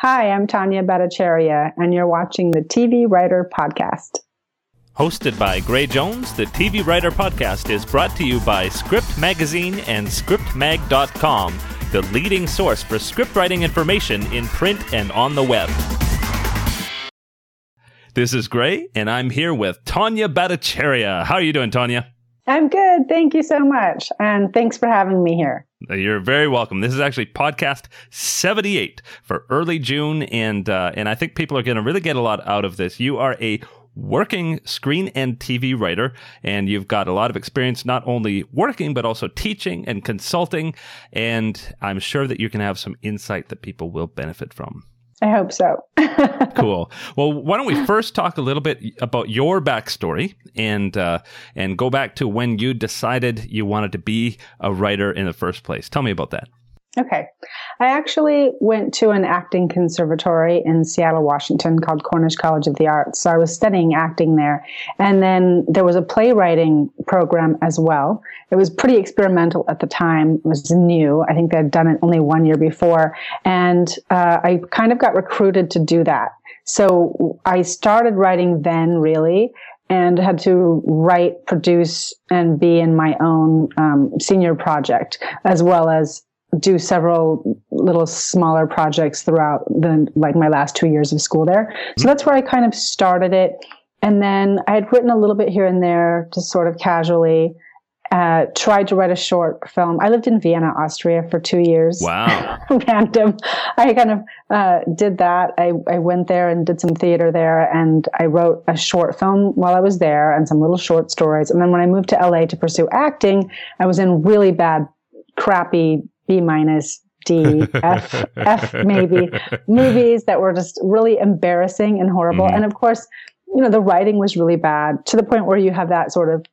Hi, I'm Tanya Bhattacharya, and you're watching the TV Writer Podcast. Hosted by Gray Jones, the TV Writer Podcast is brought to you by Script Magazine and ScriptMag.com, the leading source for script writing information in print and on the web. This is Gray, and I'm here with Tanya Bhattacharya. How are you doing, Tanya? I'm good. Thank you so much. And thanks for having me here. You're very welcome. This is actually podcast 78 for early June, and uh, and I think people are going to really get a lot out of this. You are a working screen and TV writer, and you've got a lot of experience not only working but also teaching and consulting. And I'm sure that you can have some insight that people will benefit from. I hope so. cool. Well, why don't we first talk a little bit about your backstory and uh, and go back to when you decided you wanted to be a writer in the first place. Tell me about that. Okay. I actually went to an acting conservatory in Seattle, Washington called Cornish College of the Arts. So I was studying acting there. And then there was a playwriting program as well. It was pretty experimental at the time. It was new. I think they'd done it only one year before. And uh, I kind of got recruited to do that. So I started writing then, really and had to write, produce, and be in my own um, senior project, as well as do several little smaller projects throughout the like my last two years of school there. So mm-hmm. that's where I kind of started it. And then I had written a little bit here and there, just sort of casually. Uh, tried to write a short film. I lived in Vienna, Austria for two years. Wow. Random. I kind of uh, did that. I, I went there and did some theater there and I wrote a short film while I was there and some little short stories. And then when I moved to LA to pursue acting, I was in really bad, crappy B minus, D, F, F maybe movies that were just really embarrassing and horrible. Mm-hmm. And of course, you know, the writing was really bad to the point where you have that sort of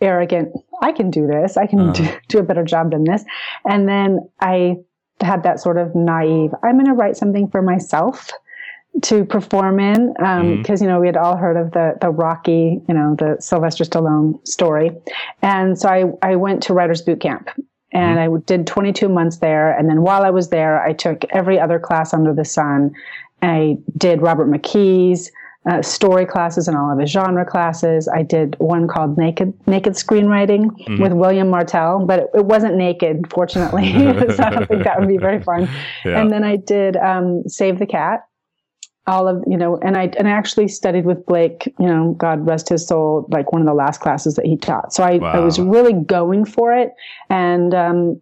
arrogant, I can do this. I can uh-huh. do, do a better job than this. And then I had that sort of naive, I'm going to write something for myself to perform in because um, mm-hmm. you know we had all heard of the the Rocky you know the Sylvester Stallone story, and so I I went to writers boot camp and mm-hmm. I did 22 months there. And then while I was there, I took every other class under the sun. I did Robert McKee's uh, story classes and all of his genre classes. I did one called Naked Naked Screenwriting mm-hmm. with William Martell, but it, it wasn't naked, fortunately. so I don't think that would be very fun. Yeah. And then I did um, Save the Cat all of you know and i and i actually studied with blake you know god rest his soul like one of the last classes that he taught. So i, wow. I was really going for it. And um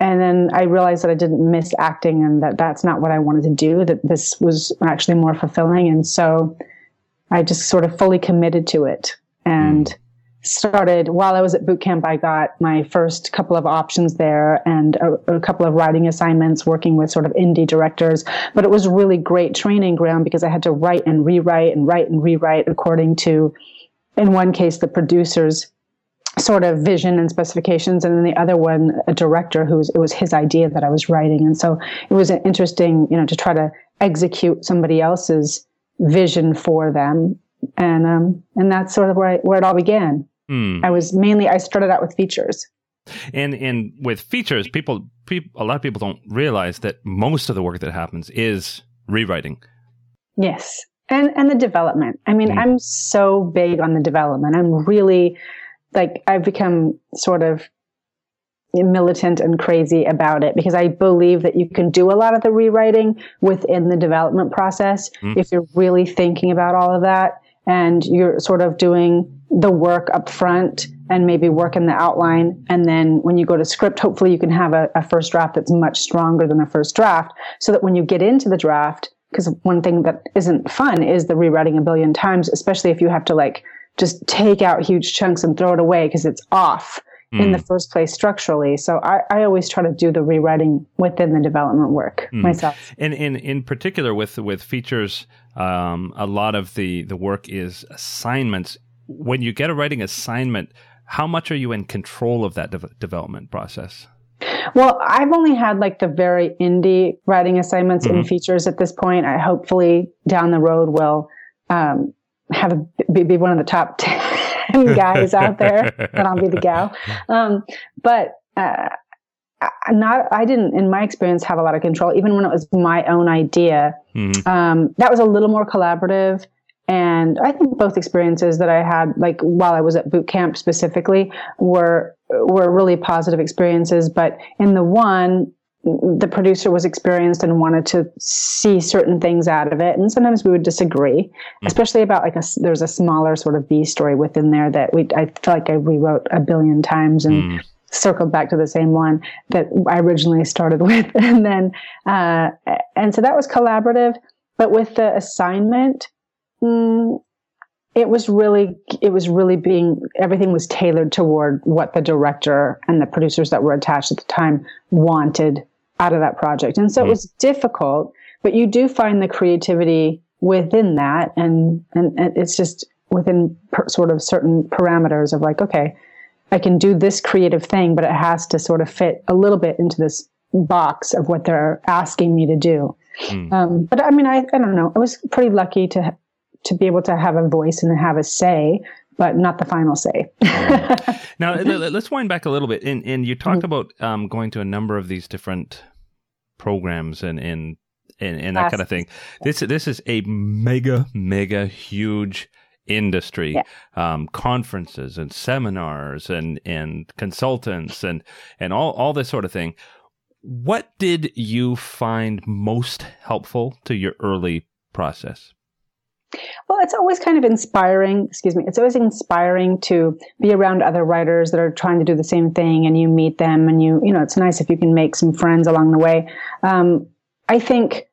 and then i realized that i didn't miss acting and that that's not what i wanted to do that this was actually more fulfilling. And so i just sort of fully committed to it. And mm started while I was at boot camp. I got my first couple of options there and a, a, couple of writing assignments working with sort of indie directors. But it was really great training ground because I had to write and rewrite and write and rewrite according to, in one case, the producer's sort of vision and specifications, and then the other one, a director who's it was his idea that I was writing, and so it was interesting, you know, to try to execute somebody else's vision for them and um, and that's sort of where I, where it all began. Mm. I was mainly I started out with features. And and with features, people, people a lot of people don't realize that most of the work that happens is rewriting. Yes. And and the development. I mean, mm. I'm so big on the development. I'm really like I've become sort of militant and crazy about it because I believe that you can do a lot of the rewriting within the development process mm. if you're really thinking about all of that and you're sort of doing the work up front and maybe work in the outline. And then when you go to script, hopefully you can have a, a first draft that's much stronger than a first draft so that when you get into the draft, because one thing that isn't fun is the rewriting a billion times, especially if you have to like just take out huge chunks and throw it away because it's off mm. in the hmm. first place structurally. So I, I always try to do the rewriting within the development work mm. myself. And in, in particular with, with features, um, a lot of the, the work is assignments when you get a writing assignment, how much are you in control of that de- development process? Well, I've only had like the very indie writing assignments mm-hmm. and features at this point. I hopefully down the road will um, have a, be, be, one of the top 10 guys out there, and I'll be the gal. Um, but uh, not I didn't in my experience have a lot of control even when it was my own idea. Mm-hmm. Um, that was a little more collaborative. And I think both experiences that I had, like while I was at boot camp specifically, were were really positive experiences. But in the one, the producer was experienced and wanted to see certain things out of it, and sometimes we would disagree, mm. especially about like a there's a smaller sort of B story within there that we I feel like I rewrote a billion times and. Mm circled back to the same one that I originally started with. And then, uh, and so that was collaborative. But with the assignment, mm, it was really, it was really being, everything was tailored toward what the director and the producers that were attached at the time wanted out of that project. And so mm-hmm. it was difficult, but you do find the creativity within that. And, and, and it's just within per, sort of certain parameters of like, okay, I can do this creative thing, but it has to sort of fit a little bit into this box of what they're asking me to do. Mm. Um, but I mean, I, I don't know. I was pretty lucky to to be able to have a voice and have a say, but not the final say. now, let's wind back a little bit. And, and you talked mm-hmm. about um, going to a number of these different programs and and and, and that kind of thing. This this is a mega mega huge industry, yeah. um, conferences and seminars and, and consultants and, and all, all this sort of thing. What did you find most helpful to your early process? Well, it's always kind of inspiring, excuse me, it's always inspiring to be around other writers that are trying to do the same thing and you meet them and you, you know, it's nice if you can make some friends along the way. Um, I think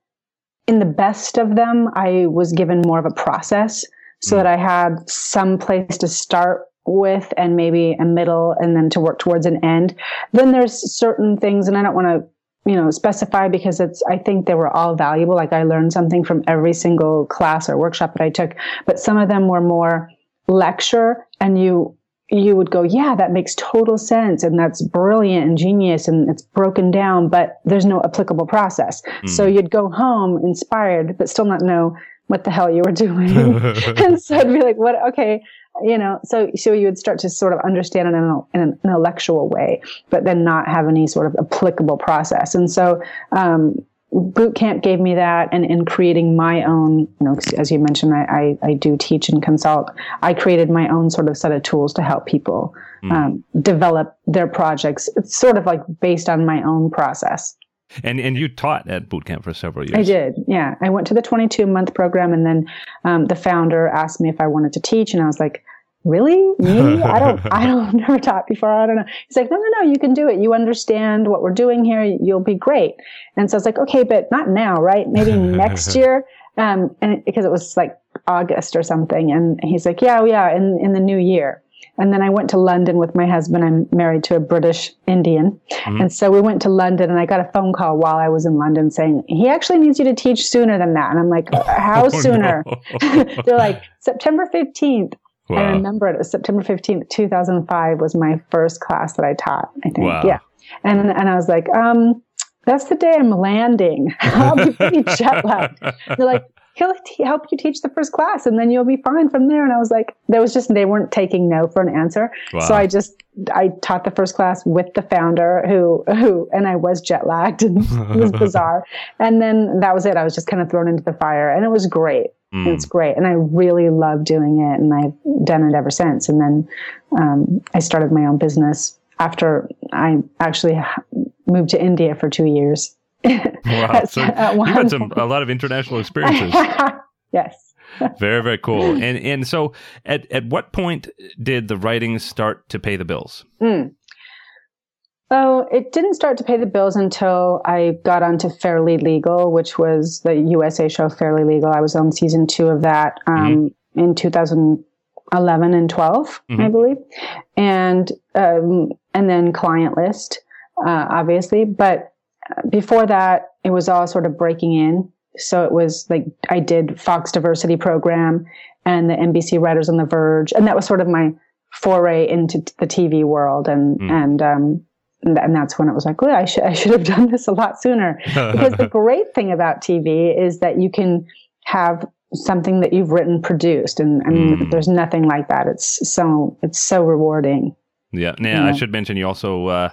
in the best of them, I was given more of a process so that I had some place to start with and maybe a middle and then to work towards an end. Then there's certain things, and I don't want to, you know, specify because it's, I think they were all valuable. Like I learned something from every single class or workshop that I took, but some of them were more lecture and you, you would go, yeah, that makes total sense. And that's brilliant and genius and it's broken down, but there's no applicable process. Mm. So you'd go home inspired, but still not know what the hell you were doing. and so I'd be like, what? Okay. You know, so, so you would start to sort of understand it in, a, in an intellectual way, but then not have any sort of applicable process. And so, um, boot camp gave me that and in creating my own you know as you mentioned I, I, I, do teach and consult i created my own sort of set of tools to help people mm. um, develop their projects it's sort of like based on my own process and and you taught at boot camp for several years. I did. Yeah, I went to the 22 month program, and then um, the founder asked me if I wanted to teach, and I was like, "Really? Me? I don't. I don't. Never taught before. I don't know." He's like, "No, no, no. You can do it. You understand what we're doing here. You'll be great." And so I was like, "Okay, but not now, right? Maybe next year." Um, and it, because it was like August or something, and he's like, "Yeah, yeah, in in the new year." And then I went to London with my husband. I'm married to a British Indian. Mm-hmm. And so we went to London and I got a phone call while I was in London saying, he actually needs you to teach sooner than that. And I'm like, how oh, sooner? No. They're like, September 15th. Wow. I remember it. It was September 15th, 2005 was my first class that I taught, I think. Wow. Yeah. And, and I was like, um, that's the day I'm landing. I'll be pretty jet lagged. They're like, he'll t- help you teach the first class and then you'll be fine from there. And I was like, there was just, they weren't taking no for an answer. Wow. So I just, I taught the first class with the founder who, who, and I was jet lagged and it was bizarre. And then that was it. I was just kind of thrown into the fire and it was great. Mm. It's great. And I really love doing it. And I've done it ever since. And then, um, I started my own business after I actually moved to India for two years. Wow. so you've had some, a lot of international experiences. yes. very, very cool. And and so at, at what point did the writing start to pay the bills? Mm. Oh, it didn't start to pay the bills until I got onto Fairly Legal, which was the USA show Fairly Legal. I was on season two of that um, mm-hmm. in 2011 and 12, mm-hmm. I believe, and um, and then Client List, uh, obviously. But before that, it was all sort of breaking in. So it was like I did Fox Diversity Program and the NBC Writers on the Verge, and that was sort of my foray into the TV world, and mm. and um, and that's when it was like, oh, I should I should have done this a lot sooner. because the great thing about TV is that you can have something that you've written produced, and, and mm. there's nothing like that. It's so it's so rewarding. Yeah. Now, yeah. I should mention you also uh,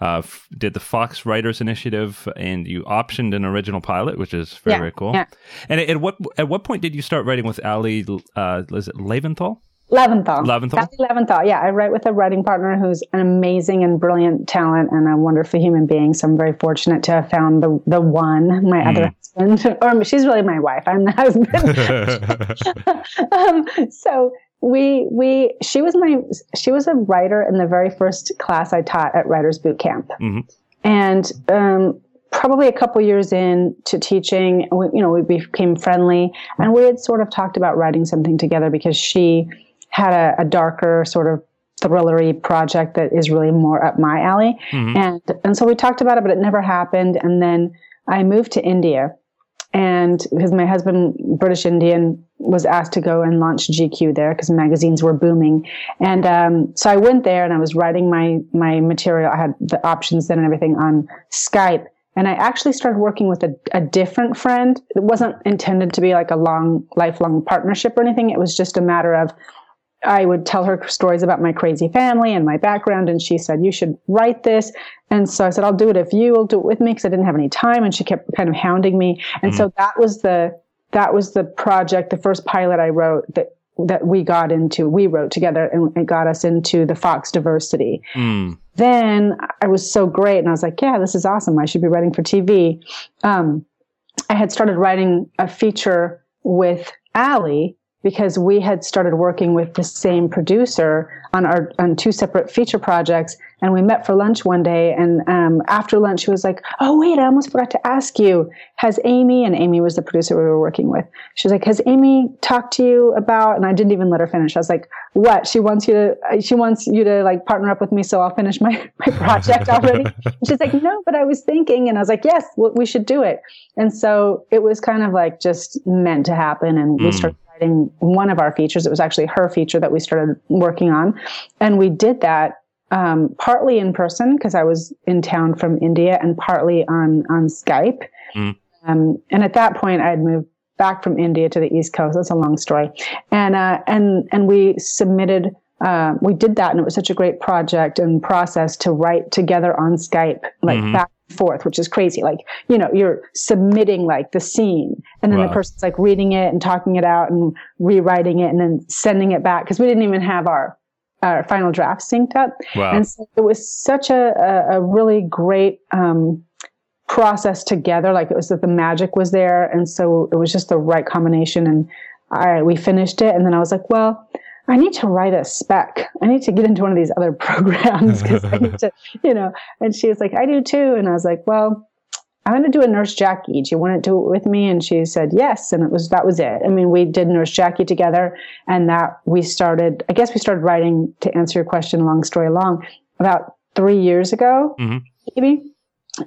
uh, f- did the Fox Writers Initiative, and you optioned an original pilot, which is very Yeah, very cool. yeah. And at what at what point did you start writing with Ali? Uh, is it Leventhal? Leventhal. Leventhal? Leventhal. Yeah, I write with a writing partner who's an amazing and brilliant talent and a wonderful human being. So I'm very fortunate to have found the the one, my other husband. Or she's really my wife. I'm the husband. um, so we we she was my she was a writer in the very first class I taught at Writers Boot Camp, Mhm. and um, probably a couple years in to teaching, we, you know, we became friendly, and we had sort of talked about writing something together because she had a, a darker sort of thrillery project that is really more up my alley, Mhm. and and so we talked about it, but it never happened, and then I moved to India and because my husband british indian was asked to go and launch gq there because magazines were booming. And um, so i went there and i was writing my my material. I had the options then and everything on skype. And i actually started working with a, a different friend. It wasn't intended to be like a long lifelong partnership or anything. It was just a matter of I would tell her stories about my crazy family and my background. And she said, you should write this. And so I said, I'll do it if you will do it with me because I didn't have any time. And she kept kind of hounding me. And so that was the, that was the project, the first pilot I wrote that, that we got into, we wrote together and it got us into the Fox diversity. Mm. Then I was so great. And I was like, yeah, this is awesome. I should be writing for TV. Um, I had started writing a feature with Ali because we had started working with the same producer on our on two separate feature projects and we met for lunch one day and um, after lunch she was like oh wait i almost forgot to ask you has amy and amy was the producer we were working with. She was like has amy talked to you about and i didn't even let her finish. I was like what? She wants you to she wants you to like partner up with me so i'll finish my, my project already? She's like no but i was thinking and i was like yes well, we should do it. And so it was kind of like just meant to happen and we Mm. started one of our features. It was actually her feature that we started working on. And we did that um, partly in person because I was in town from India and partly on, on Skype. Mm. Um, and at that point, I had moved back from India to the East Coast. That's a long story. And, uh, and, and we submitted, uh, we did that and it was such a great project and process to write together on Skype, like Mhm. back forth, which is crazy. Like, you know, you're submitting like the scene and then Wow. the person's like reading it and talking it out and rewriting it and then sending it back because we didn't even have our, our final draft synced up. Wow. And so it was such a, a, a really great, um, process together. Like it was that the magic was there. And so it was just the right combination. And I, we finished it. And then I was like, well, I need to write a spec. I need to get into one of these other programs because I need to, you know, and she was like, I do too. And I was like, well, I'm going to do a Nurse Jackie. Do you want to do it with me? And she said yes. And it was, that was it. I mean, we did Nurse Jackie together and that we started, I guess we started writing to answer your question, long story long, about three years ago, Mhm. maybe.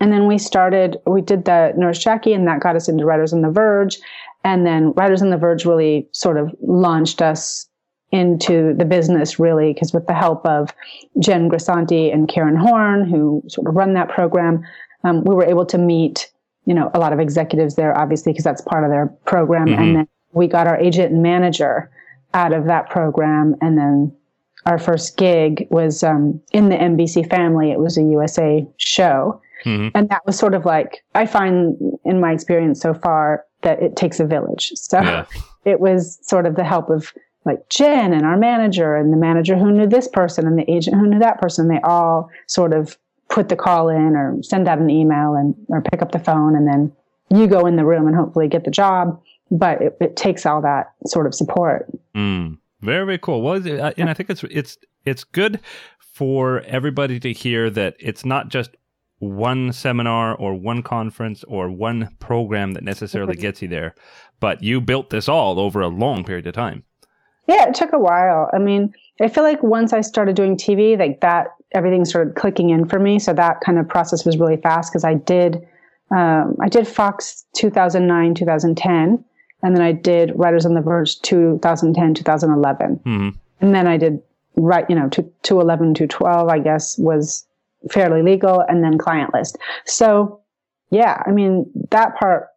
And then we started, we did the Nurse Jackie and that got us into Writers on the Verge. And then Writers on the Verge really sort of launched us into the business really because with the help of Jen Grisanti and Karen Horne, who sort of run that program, um, we were able to meet, you know, a lot of executives there, obviously, because that's part of their program. Mhm. And then we got our agent and manager out of that program. And then our first gig was um, in the NBC family. It was a USA show. Mhm. And that was sort of like, I find in my experience so far that it takes a village. So Yeah. it was sort of the help of like Jen and our manager and the manager who knew this person and the agent who knew that person. They all sort of put the call in or send out an email and or pick up the phone and then you go in the room and hopefully get the job. But it, it takes all that sort of support. Mm. Very very cool. Well, uh, and I think it's it's it's good for everybody to hear that it's not just one seminar or one conference or one program that necessarily gets you there, but you built this all over a long period of time. Yeah, it took a while. I mean, I feel like once I started doing TV, like that, everything started clicking in for me. So that kind of process was really fast because I did, um, I did Fox 2009, 2010, and then I did Writers on the Verge 2010, 2011. hmm And then I did, right, you know, to 211, 212, I guess was fairly legal, and then client list. So yeah, I mean, that part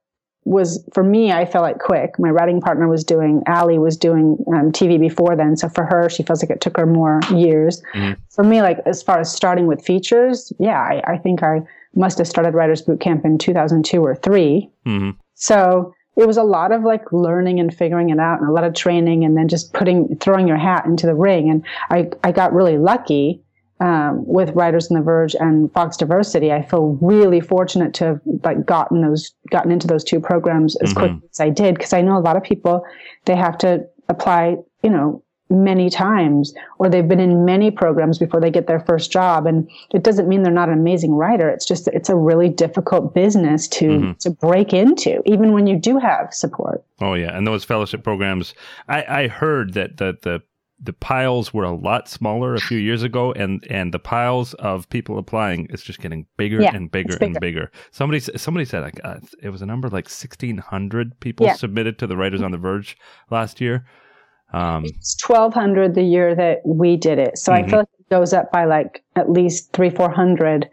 was for me, I felt like quick. My writing partner was doing, Allie was doing um, TV before then. So for her, she feels like it took her more years. Mm-hmm. For me, like as far as starting with features, yeah, I, I, think I must have started Writers Boot Camp in 2002 or 3 mm-hmm. So it was a lot of like learning and figuring it out and a lot of training and then just putting, throwing your hat into the ring. And I, I got really lucky um, with Writers on the Verge and Fox Diversity, I feel really fortunate to have like gotten those, gotten into those two programs as mm-hmm. quickly as I did. Cause I know a lot of people, they have to apply, you know, many times or they've been in many programs before they get their first job. And it doesn't mean they're not an amazing writer. It's just, it's a really difficult business to, mm-hmm. to break into, even when you do have support. Oh yeah. And those fellowship programs, I, I heard that, that the, the piles were a lot smaller a few years ago, and and the piles of people applying is just getting bigger yeah, and bigger, bigger, and bigger. Somebody somebody said like, uh, it was a number like sixteen hundred people yeah. submitted to the Writers on the Verge last year. Um, it's twelve hundred the year that we did it, so mm-hmm. I feel like it goes up by like at least three four hundred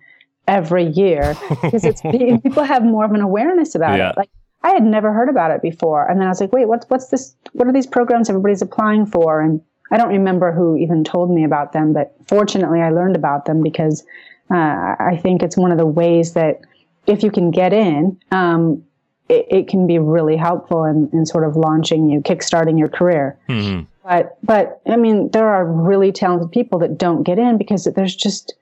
every year because it's people have more of an awareness about yeah. it. Like I had never heard about it before, and then I was like, wait, what's what's this? What are these programs everybody's applying for? And I don't remember who even told me about them, but fortunately I learned about them because uh, I think it's one of the ways that if you can get in, um, it, it, can be really helpful in, in, sort of launching you, kickstarting your career. Mm-hmm. But, but I mean, there are really talented people that don't get in because there's just,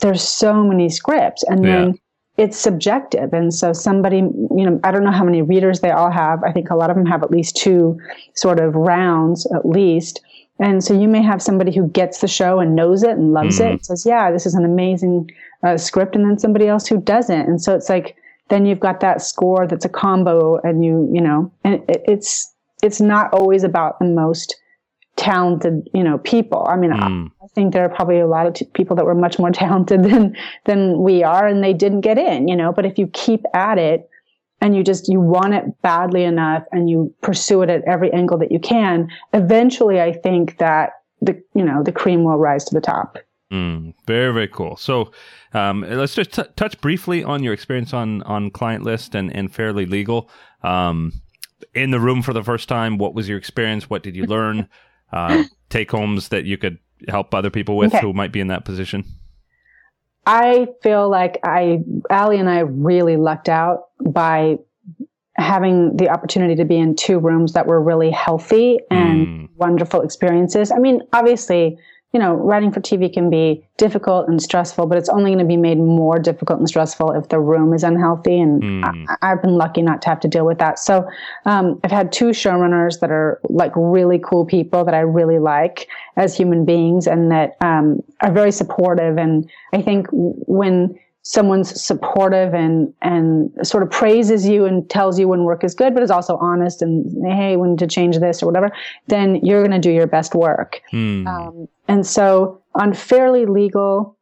there's so many scripts and yeah. then it's subjective. And so somebody, you know, I don't know how many readers they all have. I think a lot of them have at least two sort of rounds at least. And so you may have somebody who gets the show and knows it and loves mm-hmm. it, and says, "Yeah, this is an amazing uh, script," and then somebody else who doesn't. And so it's like then you've got that score that's a combo, and you you know, and it, it's it's not always about the most talented you know people. I mean, mm. I, I, think there are probably a lot of t- people that were much more talented than than we are, and they didn't get in. You know, but if you keep at it and you just you want it badly enough and you pursue it at every angle that you can eventually i think that the you know the cream will rise to the top. Mm, very very cool. So um, let's just t- touch briefly on your experience on on client list and and fairly legal. Um, in the room for the first time what was your experience? What did you learn? Uh, take homes that you could help other people with okay. who might be in that position I feel like I, Allie and I really lucked out by having the opportunity to be in two rooms that were really healthy and mm. wonderful experiences. I mean, obviously, you know, writing for TV can be difficult and stressful, but it's only going to be made more difficult and stressful if the room is unhealthy. And mm. I, have been lucky not to have to deal with that. So um, I've had two showrunners that are like really cool people that I really like as human beings and that um, are very supportive. And I think when someone's supportive and and sort of praises you and tells you when work is good, but is also honest and hey, we need to change this or whatever, then you're going to do your best work. Mm. Um, and so on fairly legal,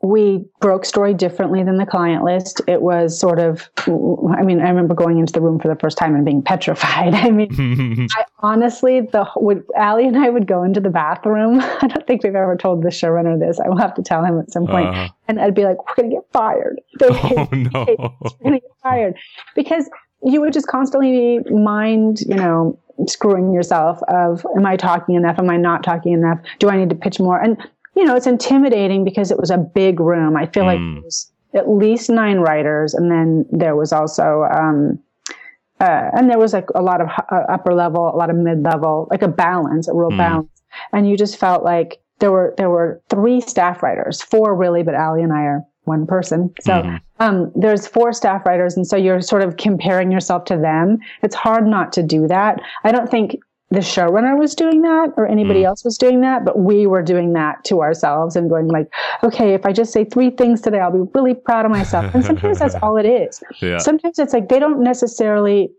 we broke story differently than the client list. It was sort of, I mean, I remember going into the room for the first time and being petrified. I mean, I honestly, the would Allie and I would go into the bathroom. I don't think we've ever told the showrunner this. I will have to tell him at some point. Uh, and I'd be like, "We're gonna get fired. oh no, we're gonna get fired," because you would just constantly mind, you know, screwing yourself of, "Am I talking enough? Am I not talking enough? Do I need to pitch more?" And you know, it's intimidating because it was a big room. I feel mm. like there was at least nine writers, and then there was also, um, uh, and there was like a lot of uh, upper level, a lot of mid level, like a balance, a real mm. balance. And you just felt like there were there were three staff writers, four really, but Allie and I are one person. So mm. um, there's four staff writers, and so you're sort of comparing yourself to them. It's hard not to do that. I don't think the showrunner was doing that or anybody mm. else was doing that, but we were doing that to ourselves and going like, okay, if I just say three things today, I'll be really proud of myself. And sometimes that's all it is. Yeah. Sometimes it's like they don't necessarily,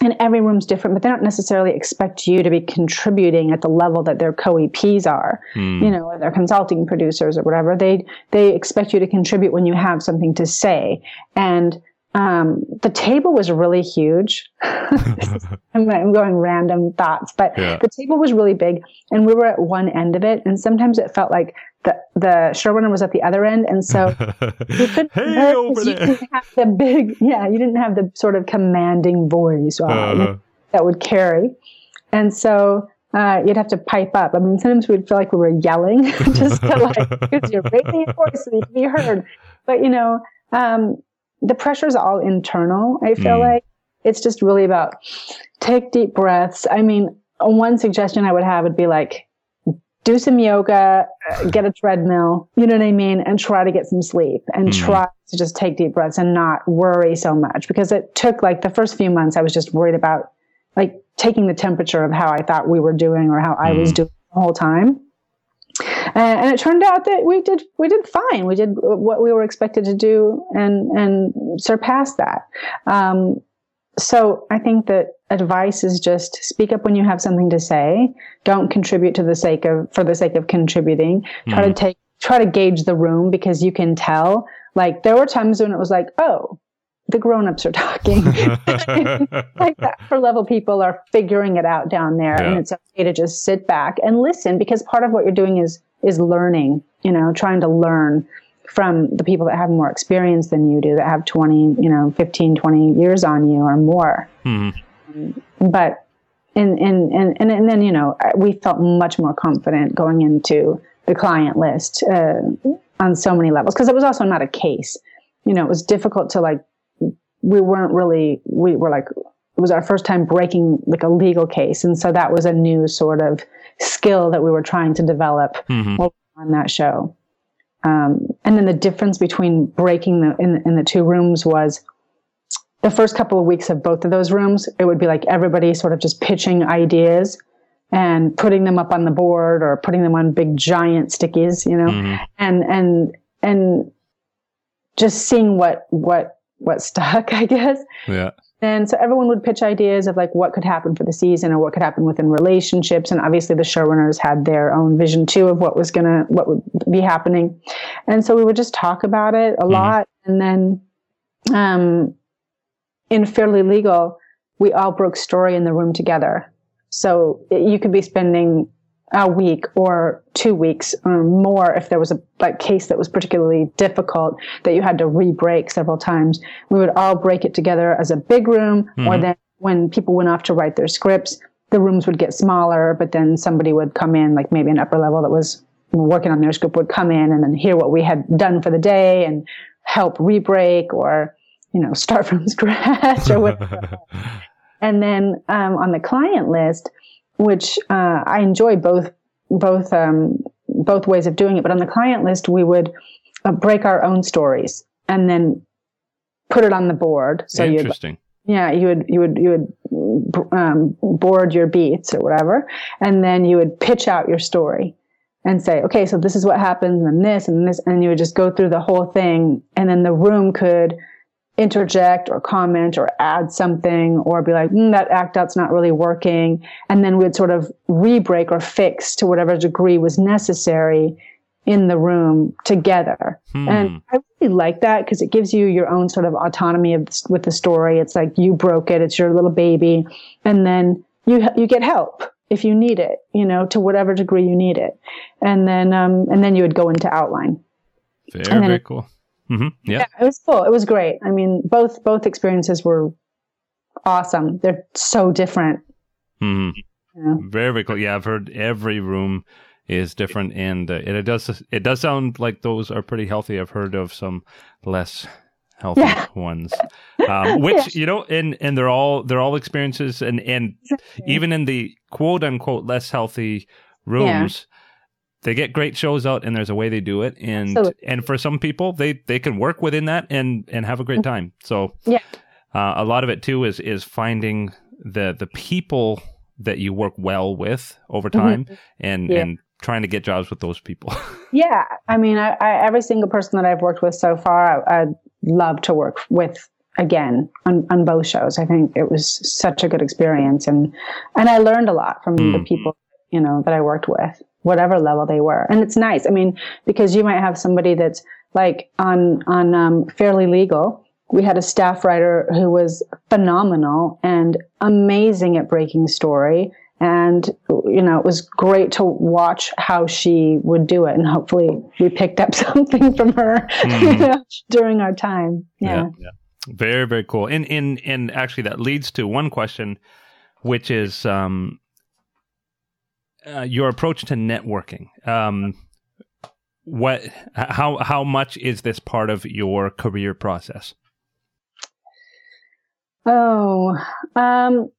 and every room's different, but they don't necessarily expect you to be contributing at the level that their co-EPs are, mm. you know, or their consulting producers or whatever. They, they expect you to contribute when you have something to say. And um, the table was really huge. I'm, I'm, going random thoughts, but yeah. the table was really big, and we were at one end of it, and sometimes it felt like the the showrunner was at the other end, and so you couldn't hey, over you there. didn't have the big, yeah, you didn't have the sort of commanding voice uh, uh-huh. that would carry, and so. Uh, you'd have to pipe up. I mean, sometimes we'd feel like we were yelling just to like, because you're raising your voice so you can be heard. But, you know, um, the pressure is all internal. I feel mm. like it's just really about take deep breaths. I mean, one suggestion I would have would be like, do some yoga, get a treadmill, you know what I mean? And try to get some sleep and mm. try to just take deep breaths and not worry so much because it took like the first few months I was just worried about like taking the temperature of how I thought we were doing or how I was mm. doing the whole time. And, and, it turned out that we did we did fine. We did what we were expected to do and and surpassed that. Um, so I think that advice is just speak up when you have something to say. Don't contribute to the sake of for the sake of contributing. Mm-hmm. Try to mm-hmm. take try to gauge the room because you can tell. Like there were times when it was like, oh, the grown-ups are talking like that for level people are figuring it out down there yeah. and it's okay to just sit back and listen because part of what you're doing is is learning you know trying to learn from the people that have more experience than you do that have 20 you know 15 20 years on you or more. Mm-hmm. but and, and and and then you know we felt much more confident going into the client list uh, on so many levels because it was also not a case. You know it was difficult to like we weren't really we were like it was our first time breaking like a legal case. And so that was a new sort of skill that we were trying to develop mm-hmm. on that show um, and then the difference between breaking the in, in the two rooms was the first couple of weeks of both of those rooms it would be like everybody sort of just pitching ideas and putting them up on the board or putting them on big giant stickies you know mm-hmm. and and and just seeing what what what stuck, I guess. Yeah. And so everyone would pitch ideas of like what could happen for the season or what could happen within relationships. And obviously the showrunners had their own vision too of what was gonna, what would be happening. And so we would just talk about it a mm-hmm. lot. And then, um, in Fairly Legal, we all broke story in the room together. So you could be spending a week or two weeks or more if there was a like case that was particularly difficult that you had to re-break several times. We would all break it together as a big room, mm-hmm. or then when people went off to write their scripts, the rooms would get smaller, but then somebody would come in, like maybe an upper level that was working on their script would come in and then hear what we had done for the day and help re-break or you know start from scratch or whatever. and then um, on the client list which uh, I enjoy both both um, both ways of doing it. But on the client list, we would uh, break our own stories and then put it on the board. So interesting. Yeah, you would you would you would um, board your beats or whatever, and then you would pitch out your story and say, okay, so this is what happens, and this and this, and you would just go through the whole thing, and then the room could interject or comment or add something or be like, mm, that act out's not really working. And then we'd sort of re-break or fix to whatever degree was necessary in the room together. Hmm. And I really like that because it gives you your own sort of autonomy of, with the story. It's like you broke it. It's your little baby. And then you, you get help if you need it, you know, to whatever degree you need it. And then, um, and then you would go into outline. Very, very cool. Mm-hmm. Yeah. yeah, it was cool. It was great. I mean, both both experiences were awesome. They're so different. Mm-hmm. Yeah. Very, very cool. Yeah, I've heard every room is different, and uh, it, it, does it does sound like those are pretty healthy. I've heard of some less healthy yeah. ones, um, which yeah. you know, and and they're all they're all experiences, and and even in the quote unquote less healthy rooms they get great shows out and there's a way they do it and Absolutely. and for some people they they can work within that and and have a great mm-hmm. time so yeah uh, a lot of it too is is finding the the people that you work well with over mm-hmm. time mm-hmm. and yeah. and trying to get jobs with those people yeah i mean I, I, every single person that i've worked with so far I, i'd love to work with again on, on both shows i think it was such a good experience and and i learned a lot from mm. the people you know that i worked with whatever level they were. And it's nice. I mean, because you might have somebody that's like on, on, um, fairly legal we had a staff writer who was phenomenal and amazing at breaking story. And, you know, it was great to watch how she would do it. And hopefully we picked up something from her mm. during our time. Yeah. yeah. yeah. Very, very cool. And, and, and actually that leads to one question, which is, um, uh, your approach to networking. Um, what, how, how much is this part of your career process? Oh, um,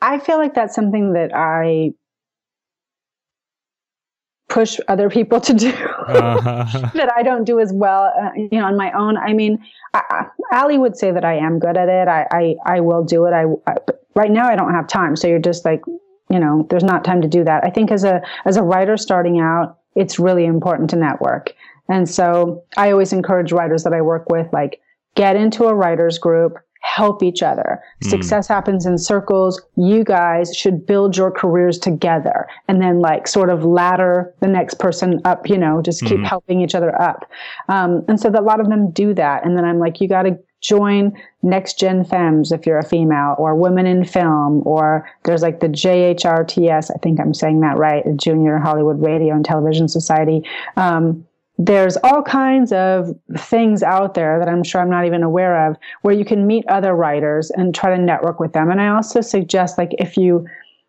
I feel like that's something that I push other people to do uh-huh. that I don't do as well, uh, you know, on my own. I mean, I, Ali would say that I am good at it. I, I, I will do it. I, I right now I don't have time. So you're just like, you know, there's not time to do that. I think as a, as a writer starting out, it's really important to network. And so I always encourage writers that I work with, like, get into a writer's group, help each other. Mm. Success happens in circles. You guys should build your careers together and then like sort of ladder the next person up, you know, just keep mm. helping each other up. Um, and so that a lot of them do that. And then I'm like, you got to join next gen femmes if you're a female or women in film or there's like the JHRTS. I think I'm saying that right. Junior Hollywood Radio and Television Society. Um, there's all kinds of things out there that I'm sure I'm not even aware of where you can meet other writers and try to network with them. And I also suggest like if you,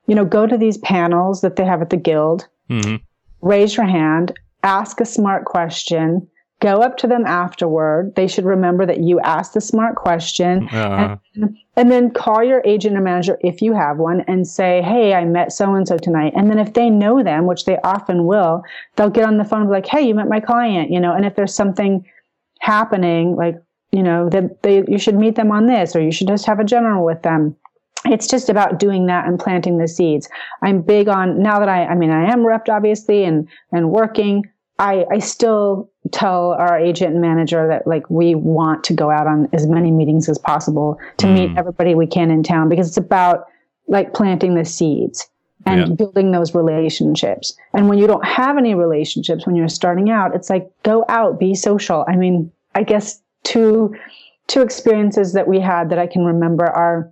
you know, go to these panels that they have at the guild, mm-hmm. raise your hand, ask a smart question, go up to them afterward. They should remember that you asked the smart question. Uh-huh. And, and, then call your agent or manager if you have one and say, Hey, I met so and so tonight. And then if they know them, which they often will, they'll get on the phone and be like, Hey, you met my client, you know, and if there's something happening, like, you know, that they, you should meet them on this or you should just have a general with them it's just about doing that and planting the seeds. I'm big on now that I, I mean, I am repped obviously and, and working. I, I still tell our agent and manager that like we want to go out on as many meetings as possible to mm. meet everybody we can in town because it's about like planting the seeds and yeah. building those relationships. And when you don't have any relationships when you're starting out, it's like go out, be social. I mean, I guess two two experiences that we had that I can remember are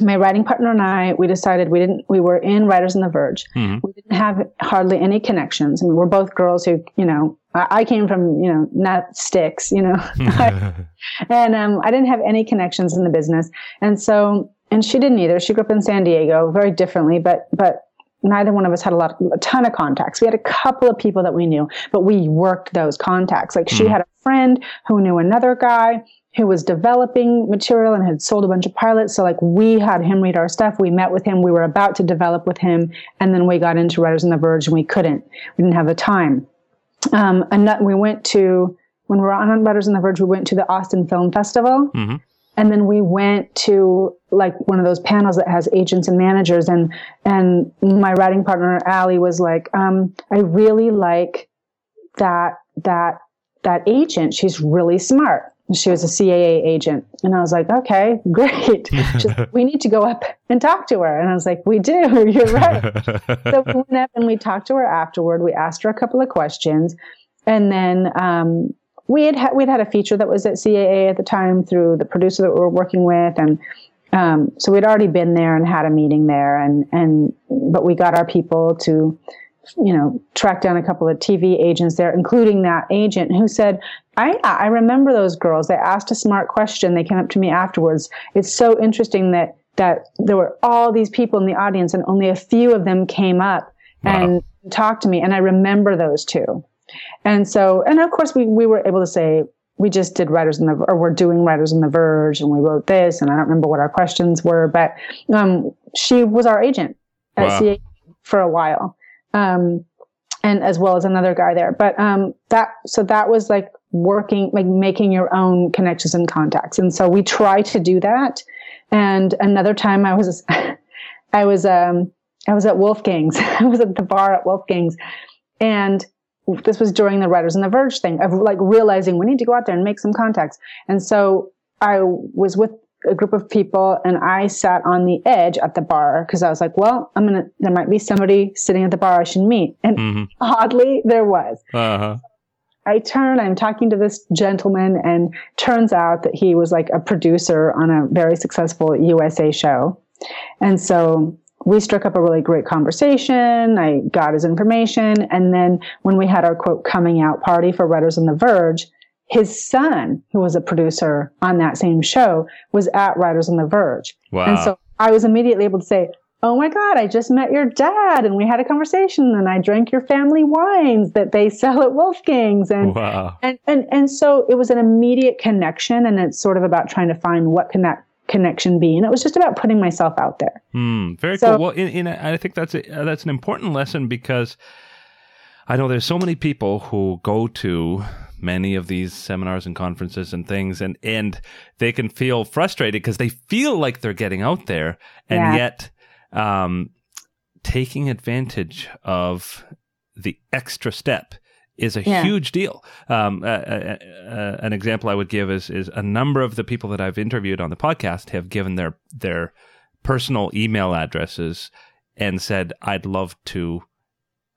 my writing partner and I, we decided we didn't, we were in Writers on the Verge. Mm-hmm. We didn't have hardly any connections. I mean, we're both girls who, you know, I, I came from, you know, not sticks, you know, and, um, I didn't have any connections in the business. And so, and she didn't either. She grew up in San Diego very differently, but, but neither one of us had a lot, a ton of contacts. We had a couple of people that we knew, but we worked those contacts. Like she mm-hmm. had a friend who knew another guy who was developing material and had sold a bunch of pilots. So like we had him read our stuff. We met with him. We were about to develop with him. And then we got into Writers on the Verge and we couldn't. We didn't have the time. Um, and that, we went to, when we were on Writers on the Verge, we went to the Austin Film Festival. Mm-hmm. And then we went to like one of those panels that has agents and managers. And, and my writing partner, Ali, was like, um, I really like that, that, that agent. She's really smart she was a CAA agent. And I was like, okay, great. we need to go up and talk to her. And I was like, we do. You're right. so we went up and we talked to her afterward. We asked her a couple of questions. And then, um, we had, ha- we'd had a feature that was at CAA at the time through the producer that we were working with. And, um, so we'd already been there and had a meeting there and, and, but we got our people to, you know, track down a couple of TV agents there, including that agent who said, I, I remember those girls. They asked a smart question. They came up to me afterwards. It's so interesting that, that there were all these people in the audience and only a few of them came up wow. and talked to me. And I remember those two. And so, and of course we, we were able to say, we just did writers in the, or we're doing writers in the verge and we wrote this and I don't remember what our questions were, but, um, she was our agent at wow. CA for a while. Um, and as well as another guy there. But um, that so that was like working, like making your own connections and contacts. And so we try to do that. And another time I was, I was, um, I was at Wolfgang's. I was at the bar at Wolfgang's, and this was during the Writers and the Verge thing of like realizing we need to go out there and make some contacts. And so I was with a group of people and I sat on the edge at the bar because I was like, well, I'm going to, there might be somebody sitting at the bar I should meet. And mm-hmm. oddly, there was. Uh-huh. I turn, I'm talking to this gentleman, and turns out that he was like a producer on a very successful USA show. And so we struck up a really great conversation. I got his information. And then when we had our quote coming out party for Writers on the Verge, his son, who was a producer on that same show, was at Writers on the Verge. Wow. And so I was immediately able to say, Oh my God, I just met your dad and we had a conversation and I drank your family wines that they sell at Wolfgang's. And, wow. and, and, and so it was an immediate connection and it's sort of about trying to find what can that connection be. And it was just about putting myself out there. Hmm, very So- cool. Well, in, in, I think that's a, uh, that's an important lesson because I know there's so many people who go to many of these seminars and conferences and things, and and they can feel frustrated because they feel like they're getting out there, and Yeah. yet um, taking advantage of the extra step is a Yeah. huge deal. Um, uh, uh, uh, an example I would give is is a number of the people that I've interviewed on the podcast have given their their personal email addresses and said, "I'd love to."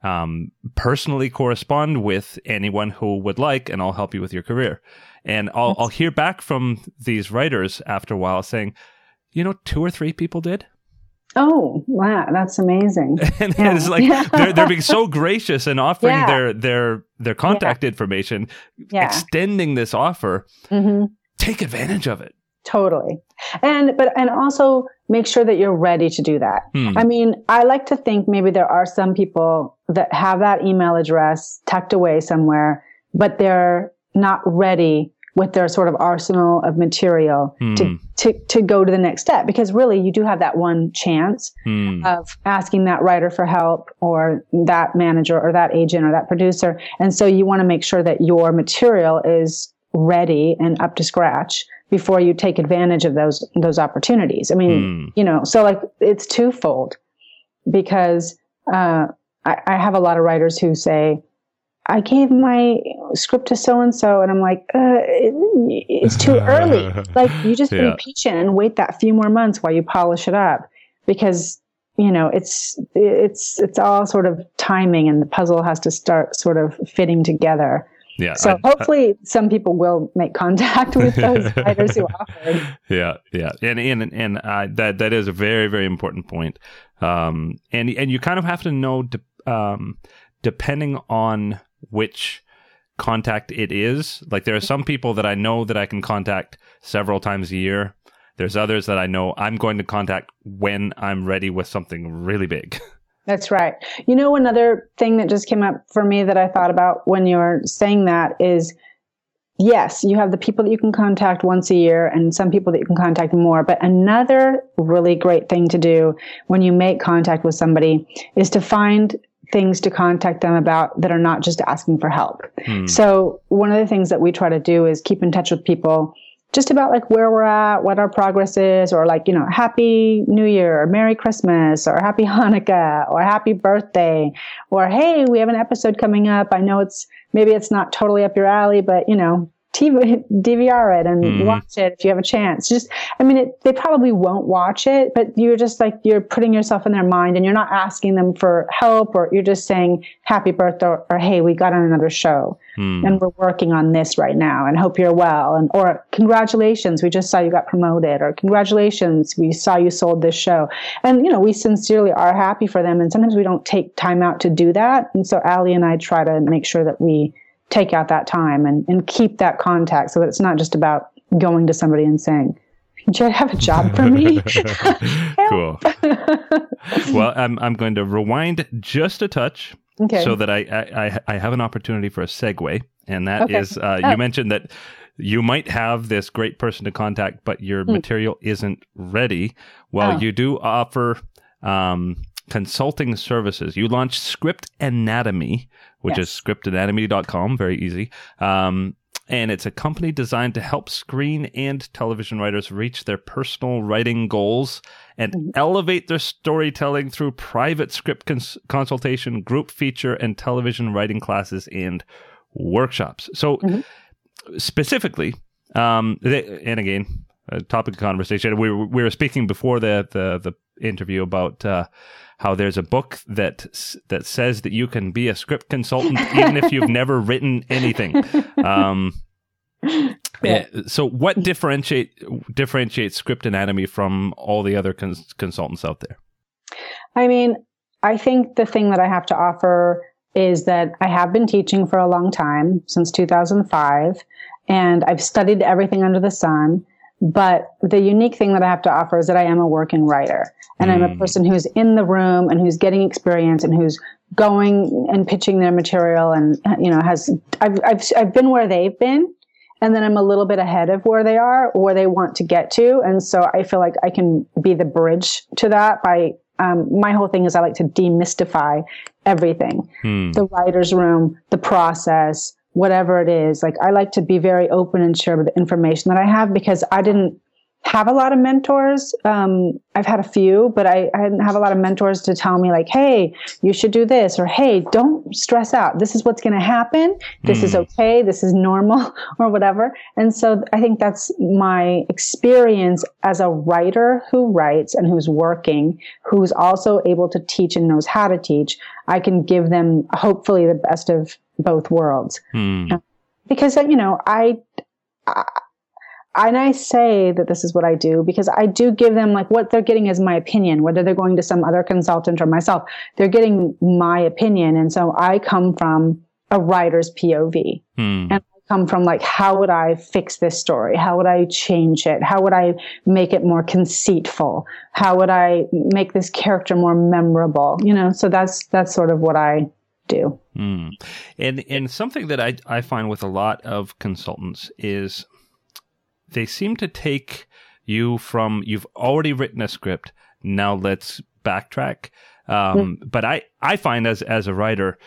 Um, personally correspond with anyone who would like, and I'll help you with your career. And I'll, I'll hear back from these writers after a while saying, you know, two or three people did. Oh, wow. That's amazing. and Yeah. it's like they're they're being so gracious and offering Yeah. their their their contact information, Yeah. extending this offer. hmm Take advantage of it. Totally. And, but, and also make sure that you're ready to do that. Hmm. I mean, I like to think maybe there are some people that have that email address tucked away somewhere, but they're not ready with their sort of arsenal of material Hmm. to, to, to go to the next step. Because really, you do have that one chance Hmm. of asking that writer for help or that manager or that agent or that producer. And so you want to make sure that your material is ready and up to scratch before you take advantage of those those opportunities. I mean, Hmm. you know, so like it's twofold because uh, I, I have a lot of writers who say, I gave my script to so and so, and I'm like, uh, it, it's too early. Like, you just Yeah. be patient and wait that few more months while you polish it up, because you know it's it's it's all sort of timing, and the puzzle has to start sort of fitting together. Yeah. So I- I- hopefully, some people will make contact with those writers who offered. yeah, yeah, and and and uh, that that is a very very important point. Um, and and you kind of have to know, de- um, depending on which contact it is. Like there are some people that I know that I can contact several times a year. There's others that I know I'm going to contact when I'm ready with something really big. That's right. You know, another thing that just came up for me that I thought about when you were saying that is yes, you have the people that you can contact once a year and some people that you can contact more. But another really great thing to do when you make contact with somebody is to find things to contact them about that are not just asking for help. Hmm. So one of the things that we try to do is keep in touch with people just about like where we're at, what our progress is, or like, you know, happy new year or Merry Christmas or happy Hanukkah or happy birthday or hey, we have an episode coming up. I know it's maybe it's not totally up your alley, but you know, TV, DVR it and Mhm. watch it if you have a chance. Just, I mean, it, they probably won't watch it, but you're just like, you're putting yourself in their mind and you're not asking them for help or you're just saying happy birthday or, or hey, we got on another show Hmm. and we're working on this right now and hope you're well and or congratulations we just saw you got promoted or congratulations we saw you sold this show and you know we sincerely are happy for them and sometimes we don't take time out to do that and so Ali and I try to make sure that we take out that time and, and keep that contact so that it's not just about going to somebody and saying do you have a job for me cool. well, I'm I'm going to rewind just a touch okay so that I, I I- have an opportunity for a segue, and that Okay. is uh, Oh. you mentioned that you might have this great person to contact, but your Hmm. material isn't ready. Well, Oh. you do offer um, consulting services. You launched Script Anatomy, which Yes. is scriptanatomy.com, very easy. Um, and it's a company designed to help screen and television writers reach their personal writing goals and Mhm. elevate their storytelling through private script cons- consultation, group feature, and television writing classes and workshops. So, Mhm. specifically, um, they, and again, a topic of conversation. We were, we were speaking before the, the the interview about uh, how there's a book that that says that you can be a script consultant even if you've never written anything. Um, yeah. So, what differentiate differentiates Script Anatomy from all the other cons- consultants out there? I mean, I think the thing that I have to offer is that I have been teaching for a long time since 2005, and I've studied everything under the sun. But the unique thing that I have to offer is that I am a working writer and mm. I'm a hmm. person who's in the room and who's getting experience and who's going and pitching their material and, you know, has, I've, I've, I've been where they've been and then I'm a little bit ahead of where they are, where they want to get to. And so I feel like I can be the bridge to that by, um, my whole thing is I like to demystify everything. Hmm. The writer's room, the process, whatever it is. Like I like to be very open and share with the information that I have because I didn't have a lot of mentors. Um, I've had a few, but I, I didn't have a lot of mentors to tell me like, Hey, you should do this or Hey, don't stress out. This is what's going to happen. This mm. is hmm. okay. This is normal or whatever. And so I think that's my experience as a writer who writes and who's working, who's also able to teach and knows how to teach. I can give them hopefully the best of both worlds. Mm. Because, you know, I, I and I say that this is what I do because I do give them like what they're getting is my opinion, whether they're going to some other consultant or myself, they're getting my opinion. And so I come from a writer's POV hmm. and I come from like, how would I fix this story? How would I change it? How would I make it more conceitful? How would I make this character more memorable? You know, so that's, that's sort of what I do. Hmm. And, and something that I, I find with a lot of consultants is they seem to take you from you've already written a script. Now let's backtrack. Um, mm. But I, I find as as a writer,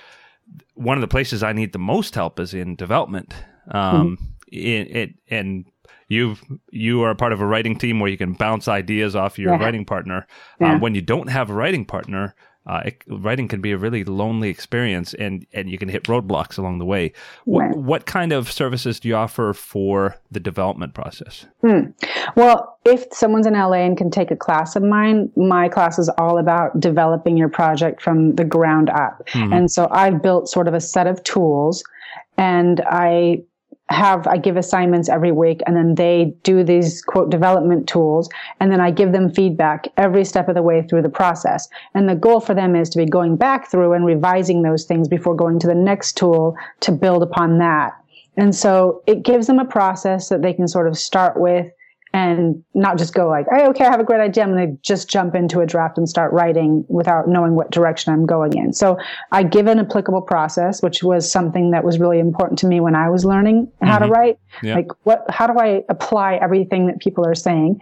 one of the places I need the most help is in development. Um, mm-hmm. it, it and you you are a part of a writing team where you can bounce ideas off your yeah. writing partner. Yeah. Um, when you don't have a writing partner, uh, it, writing can be a really lonely experience, and and you can hit roadblocks along the way. What, what kind of services do you offer for the development process? Hmm. Well, if someone's in LA and can take a class of mine, my class is all about developing your project from the ground up, mm-hmm. and so I've built sort of a set of tools, and I have I give assignments every week and then they do these quote development tools and then I give them feedback every step of the way through the process. And the goal for them is to be going back through and revising those things before going to the next tool to build upon that. And so it gives them a process that they can sort of start with and not just go like, hey, okay, I have a great idea. I'm going to just jump into a draft and start writing without knowing what direction I'm going in. So I give an applicable process, which was something that was really important to me when I was learning how mm-hmm. to write. Yeah. Like what, how do I apply everything that people are saying?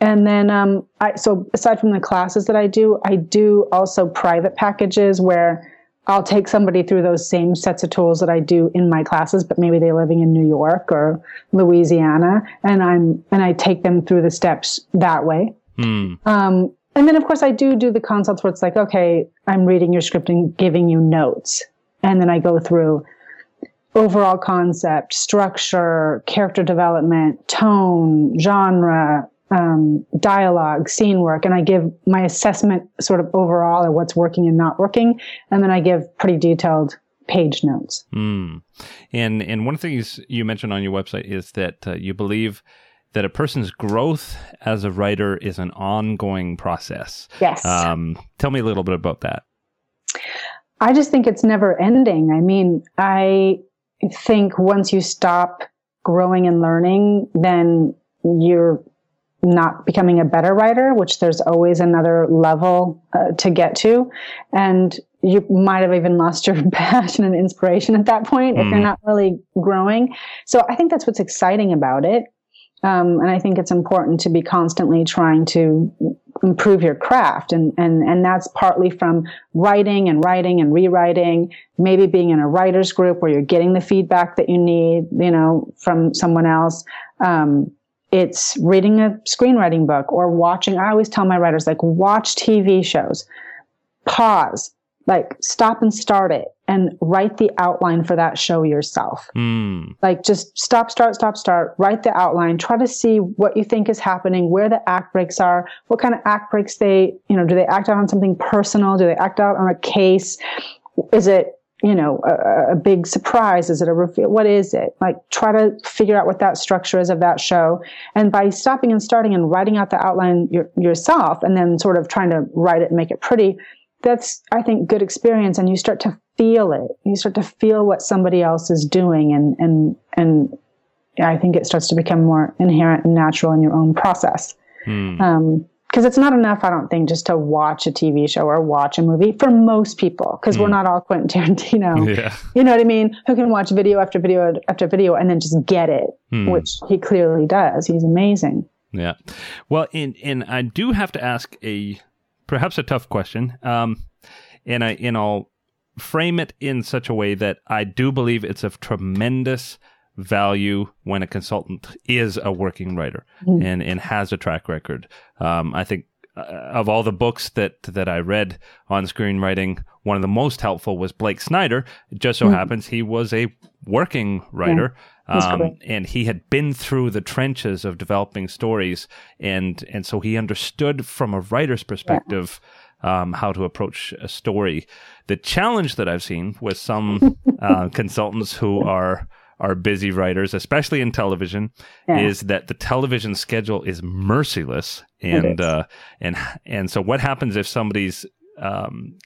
And then, um, I, so aside from the classes that I do, I do also private packages where I'll take somebody through those same sets of tools that I do in my classes, but maybe they're living in New York or Louisiana, and I'm and I take them through the steps that way. Mm. Um, and then, of course, I do do the consults where it's like, okay, I'm reading your script and giving you notes, and then I go through overall concept, structure, character development, tone, genre, um, dialogue, scene work, and I give my assessment sort of overall of what's working and not working, and then I give pretty detailed page notes. Mm. And and one of the things you mentioned on your website is that uh, you believe that a person's growth as a writer is an ongoing process. Yes. Um, tell me a little bit about that. I just think it's never ending. I mean, I think once you stop growing and learning, then you're not becoming a better writer, which there's always another level uh, to get to. And you might have even lost your passion and inspiration at that point mm. if you're hmm. not really growing. So I think that's what's exciting about it. Um, and I think it's important to be constantly trying to improve your craft. And, and, and that's partly from writing and writing and rewriting, maybe being in a writer's group where you're getting the feedback that you need, you know, from someone else. Um, it's reading a screenwriting book or watching. I always tell my writers, like, watch TV shows, pause, like, stop and start it and write the outline for that show yourself. Mm. Like just stop, start, stop, start, write the outline, try to see what you think is happening, where the act breaks are, what kind of act breaks they, you know, do they act out on something personal? Do they act out on a case? Is it, you know, a, a big surprise? Is it a reveal? What is it? Like try to figure out what that structure is of that show. And by stopping and starting and writing out the outline your, yourself and then sort of trying to write it and make it pretty, that's, I think, good experience. And you start to feel it. You start to feel what somebody else is doing and, and, and I think it starts to become more inherent and natural in your own process. Hmm. Um, because it's not enough, I don't think, just to watch a TV show or watch a movie for most people, because we're Mm. not all Quentin Tarantino. Yeah. You know what I mean? Who can watch video after video after video and then just get it, Hmm. which he clearly does. He's amazing. Yeah. Well, and and I do have to ask a perhaps a tough question. Um, and I and I'll frame it in such a way that I do believe it's of tremendous value when a consultant is a working writer Mhm. and and has a track record. Um, I think. Uh, of all the books that that I read on screenwriting, one of the most helpful was Blake Snyder. It just so Mhm. happens he was a working writer, That's um, and he had been through the trenches of developing stories, and and so he understood from a writer's perspective um, how to approach a story. The challenge that I've seen with some uh, consultants who are are busy writers, especially in television, Yeah. is that the television schedule is merciless, and is. uh, and and so what happens if somebody's um,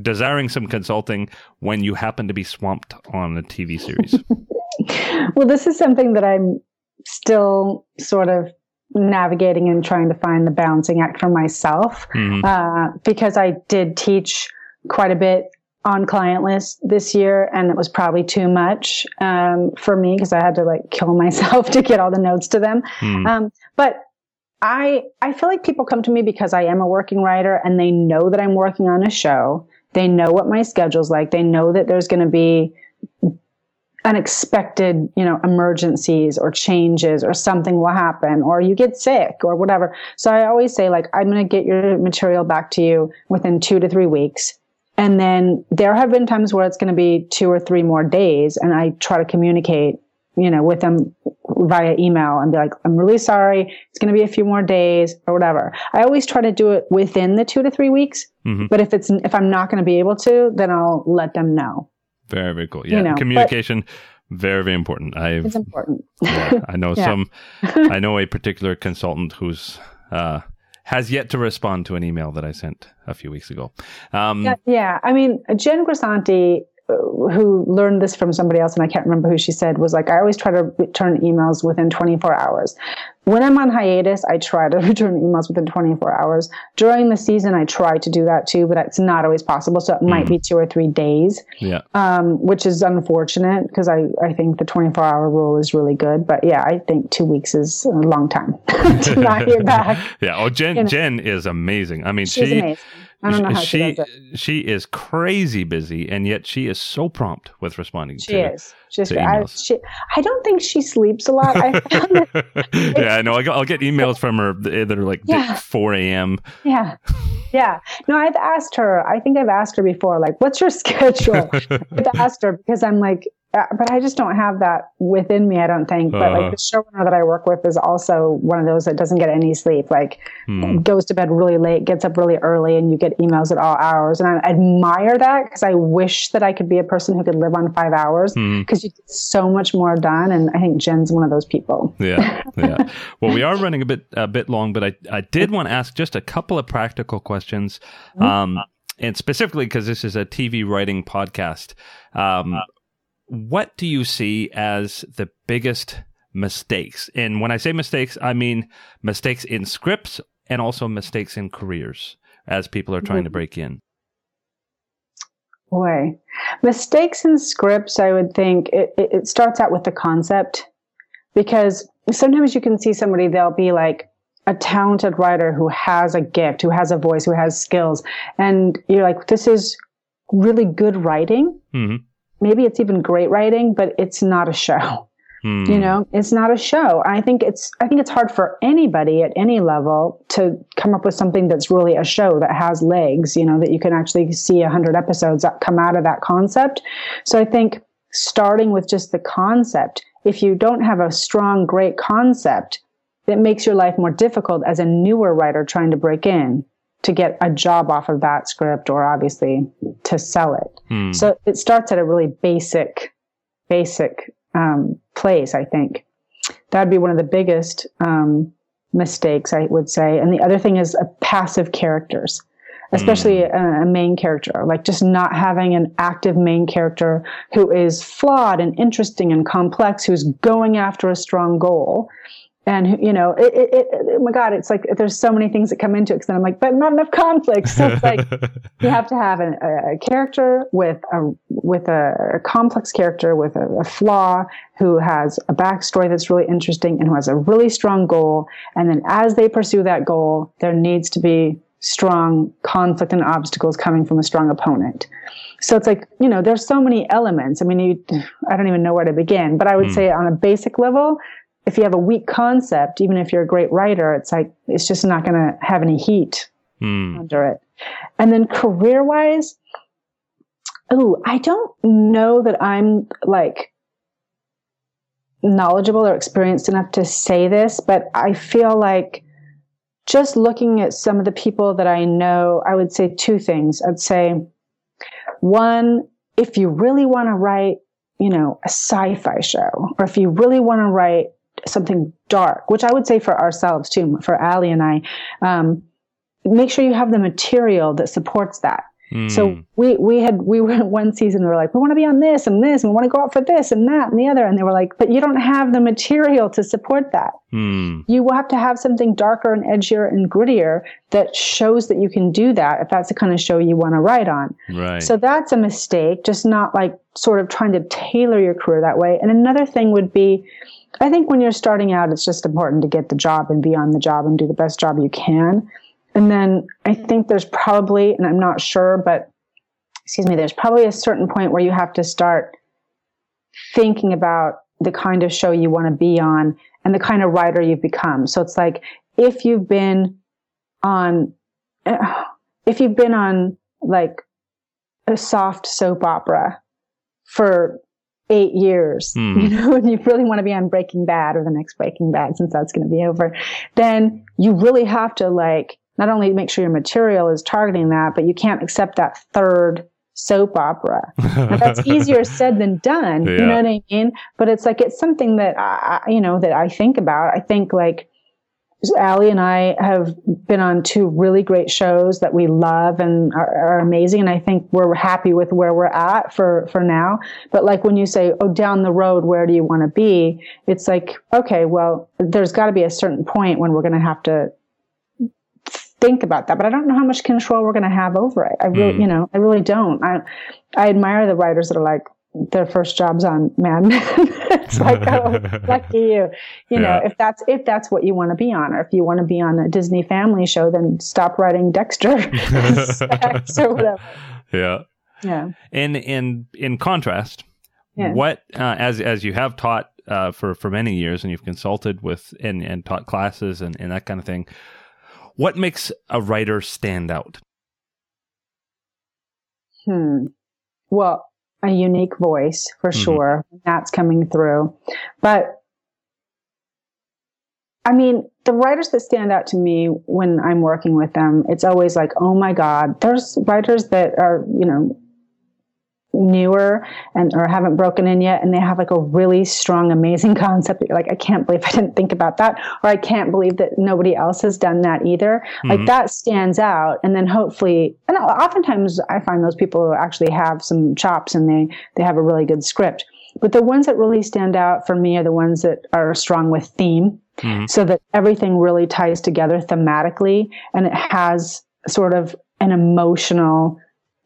desiring some consulting when you happen to be swamped on a TV series? well, this is something that I'm still sort of navigating and trying to find the balancing act for myself Mhm. uh, because I did teach quite a bit on client list this year and it was probably too much um, for me because I had to like kill myself to get all the notes to them. Hmm. Um, but I I feel like people come to me because I am a working writer and they know that I'm working on a show. They know what my schedule's like. They know that there's going to be unexpected, you know, emergencies or changes or something will happen or you get sick or whatever. So I always say like I'm going to get your material back to you within 2 to 3 weeks. And then there have been times where it's going to be 2 or 3 more days and I try to communicate you know, with them via email and be like, I'm really sorry. It's going to be a few more days or whatever. I always try to do it within the two to three weeks. Mhm. But if it's, if I'm not going to be able to, then I'll let them know. Very, very cool. Yeah, You know, but- communication, very, very important. I've, It's important. yeah, I know Yeah. some, I know a particular consultant who's, uh, has yet to respond to an email that I sent a few weeks ago. Um, Yeah, yeah. I mean, Jen Grisanti, uh, who learned this from somebody else, and I can't remember who she said, was like, I always try to return emails within 24 hours. When I'm on hiatus, I try to return emails within 24 hours. During the season, I try to do that too, but it's not always possible. So it might be two or three days, yeah. um, which is unfortunate because I, I think the 24 hour rule is really good. But yeah, I think two weeks is a long time to not hear back. Yeah. Oh, Jen, You know. Jen is amazing. I mean, She's she, amazing. I don't know how she, she, does it. she is crazy busy, and yet she is so prompt with responding She to. is. She's, to I, she, I don't think she sleeps a lot. I yeah, I know. I'll get emails from her that are like Yeah. 4 a.m. yeah. Yeah. No, I've asked her, I think I've asked her before, like, what's your schedule? I've asked her because I'm like, but I just don't have that within me, I don't think. But Uh. like the showrunner that I work with is also one of those that doesn't get any sleep. Like, Hmm. goes to bed really late, gets up really early, and you get emails at all hours. And I admire that because I wish that I could be a person who could live on five hours Hmm. because you get so much more done. And I think Jen's one of those people. yeah, yeah. Well, we are running a bit a bit long, but I I did want to ask just a couple of practical questions, um, and specifically because this is a TV writing podcast. Um, what do you see as the biggest mistakes? And when I say mistakes, I mean mistakes in scripts and also mistakes in careers as people are trying to break in. Boy, mistakes in scripts, I would think it, it, it starts out with the concept because sometimes you can see somebody, they'll be like a talented writer who has a gift, who has a voice, who has skills. And you're like, this is really good writing. hmm Maybe it's even great writing, but it's not a show. Hmm. You know, it's not a show. I think it's I think it's hard for anybody at any level to come up with something that's really a show that has legs, you know, that you can actually see a hundred episodes that come out of that concept. So I think starting with just the concept, if you don't have a strong, great concept, it makes your life more difficult as a newer writer trying to break in to get a job off of that script or obviously to sell it. Hmm. So it starts at a really basic, basic um, place, I think. That'd be one of the biggest um, mistakes, I would say. And the other thing is uh, passive characters, especially a, a main character, like just not having an active main character who is flawed and interesting and complex, who's going after a strong goal. And you know, it, it, it, oh my God, it's like there's so many things that come into it. Because then I'm like, but not enough conflict. So it's like you have to have an, a, a character with a with a, a complex character with a, a flaw who has a backstory that's really interesting and who has a really strong goal. And then as they pursue that goal, there needs to be strong conflict and obstacles coming from a strong opponent. So it's like you know, there's so many elements. I mean, you, I don't even know where to begin. But I would Hmm. say on a basic level. If you have a weak concept, even if you're a great writer, it's like, it's just not going to have any heat Hmm. under it. And then career wise, oh, I don't know that I'm like knowledgeable or experienced enough to say this, but I feel like just looking at some of the people that I know, I would say two things. I'd say one, if you really want to write, you know, a sci-fi show, or if you really want to write something dark, which I would say for ourselves too, for Ali and I, um, make sure you have the material that supports that. Hmm. So we we had we were one season we were like we want to be on this and this and we want to go out for this and that and the other and they were like but you don't have the material to support that. Hmm. You will have to have something darker and edgier and grittier that shows that you can do that if that's the kind of show you want to write on. Right. So that's a mistake, just not like sort of trying to tailor your career that way. And another thing would be, I think when you're starting out, it's just important to get the job and be on the job and do the best job you can. And then I think there's probably, and I'm not sure, but excuse me, there's probably a certain point where you have to start thinking about the kind of show you want to be on and the kind of writer you've become. So it's like if you've been on, if you've been on like a soft soap opera for eight years, Hmm. you know, and you really want to be on Breaking Bad or the next Breaking Bad since that's going to be over, then you really have to like not only make sure your material is targeting that, but you can't accept that third soap opera. Now, that's easier said than done. You know what I mean? But it's like, it's something that I- you know, that I think about. I think like, Ali and I have been on two really great shows that we love and are, are amazing. And I think we're happy with where we're at for, for now. But like when you say, Oh, down the road, where do you want to be? It's like, okay, well, there's got to be a certain point when we're going to have to think about that, but I don't know how much control we're going to have over it. I really, Mm. you know, I really don't. I, I admire the writers that are like their first jobs on Mad Men. it's like, oh, lucky you. You know, if that's if that's what you want to be on, or if you want to be on a Disney Family show, then stop writing Dexter Sex or whatever. yeah. Yeah. And in in contrast, Yeah. what uh, as as you have taught uh, for for many years and you've consulted with and and taught classes and, and that kind of thing, what makes a writer stand out? Hmm. Well, a unique voice for Mhm. sure. That's coming through. But I mean, the writers that stand out to me when I'm working with them, it's always like, oh my God, there's writers that are, you know, newer and or haven't broken in yet and they have like a really strong amazing concept that you're like i can't believe i didn't think about that or i can't believe that nobody else has done that either like Mhm. that stands out and then hopefully and oftentimes i find those people who actually have some chops and they they have a really good script but the ones that really stand out for me are the ones that are strong with theme Mhm. so that everything really ties together thematically and it has sort of an emotional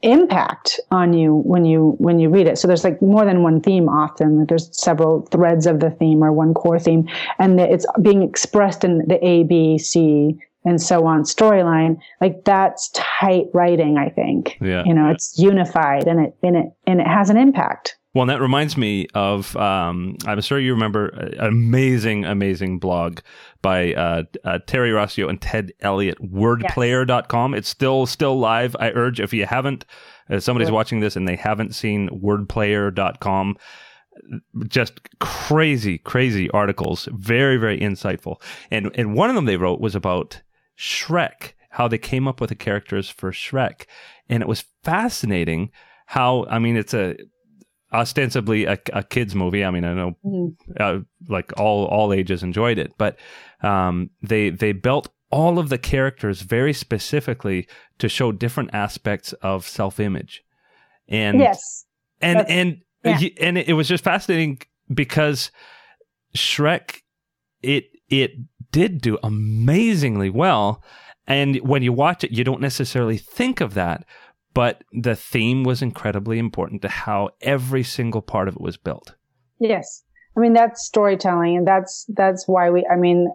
impact on you when you when you read it. So there's like more than one theme often. There's several threads of the theme or one core theme and it's being expressed in the a b c and so on storyline. Like that's tight writing i think. Yeah. you know it's unified and it and it and it has an impact Well, and that reminds me of, um, I'm sure you remember an amazing, amazing blog by uh, uh, Terry Rossio and Ted Elliott, wordplayer.com. It's still still live. I urge, if you haven't, if somebody's watching this and they haven't seen wordplayer.com, just crazy, crazy articles, very, very insightful. And, and one of them they wrote was about Shrek, how they came up with the characters for Shrek. And it was fascinating how, I mean, it's a, ostensibly a, a kids movie. I mean, I know mm-hmm. uh, like all all ages enjoyed it, but um, they they built all of the characters very specifically to show different aspects of self image, and yes, and and yeah. and it was just fascinating because Shrek it it did do amazingly well. And when you watch it, you don't necessarily think of that, but the theme was incredibly important to how every single part of it was built. Yes. I mean, that's storytelling and that's, that's why we, I mean,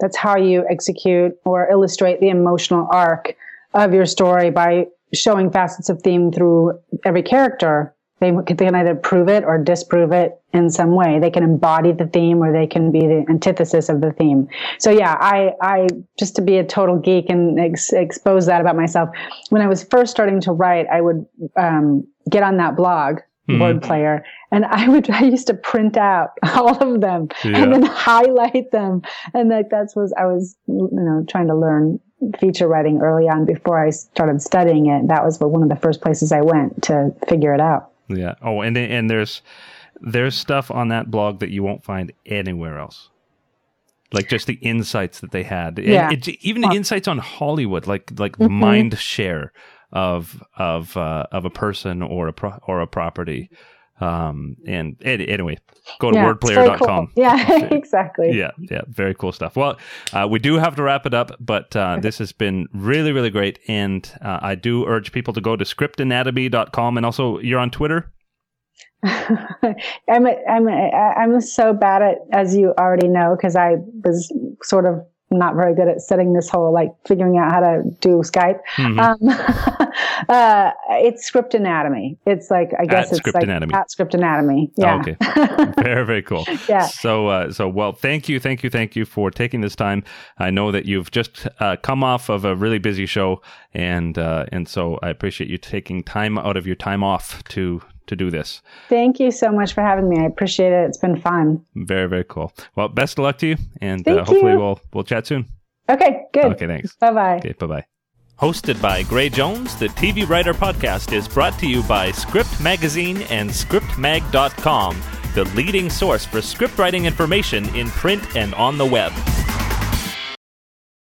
that's how you execute or illustrate the emotional arc of your story by showing facets of theme through every character they, they can either prove it or disprove it in some way. They can embody the theme or they can be the antithesis of the theme. So yeah, I, I, just to be a total geek and ex- expose that about myself. When I was first starting to write, I would, um, get on that blog, mm-hmm. word player, and I would, I used to print out all of them yeah. and then highlight them. And like, that's was, I was, you know, trying to learn feature writing early on before I started studying it. That was one of the first places I went to figure it out. Yeah. Oh, and and there's there's stuff on that blog that you won't find anywhere else. Like just the insights that they had, yeah. It, even the insights on Hollywood, like like mm-hmm. mind share of of uh, of a person or a pro- or a property. Um, and, anyway, go to yeah, wordplayer.com. Cool. Yeah, exactly. Yeah, yeah, very cool stuff. Well, uh, we do have to wrap it up, but uh, this has been really, really great. And uh, I do urge people to go to scriptanatomy.com. And also, you're on Twitter? I'm, a, I'm, a, I'm so bad at, as you already know, because I was sort of not very good at setting this whole like figuring out how to do Skype. Mm-hmm. Um, uh, it's script anatomy. It's like I guess at it's script like anatomy. at script anatomy. Yeah. Oh, okay. very very cool. Yeah. So uh, so well, thank you, thank you, thank you for taking this time. I know that you've just uh, come off of a really busy show, and uh, and so I appreciate you taking time out of your time off to to do this. Thank you so much for having me. I appreciate it. It's been fun. Very, very cool. Well, best of luck to you, and uh, hopefully you. we'll we'll chat soon. Okay, good. Okay, thanks. Bye bye. Okay, bye bye. Hosted by Gray Jones, the TV Writer Podcast is brought to you by Script Magazine and ScriptMag.com, the leading source for script writing information in print and on the web.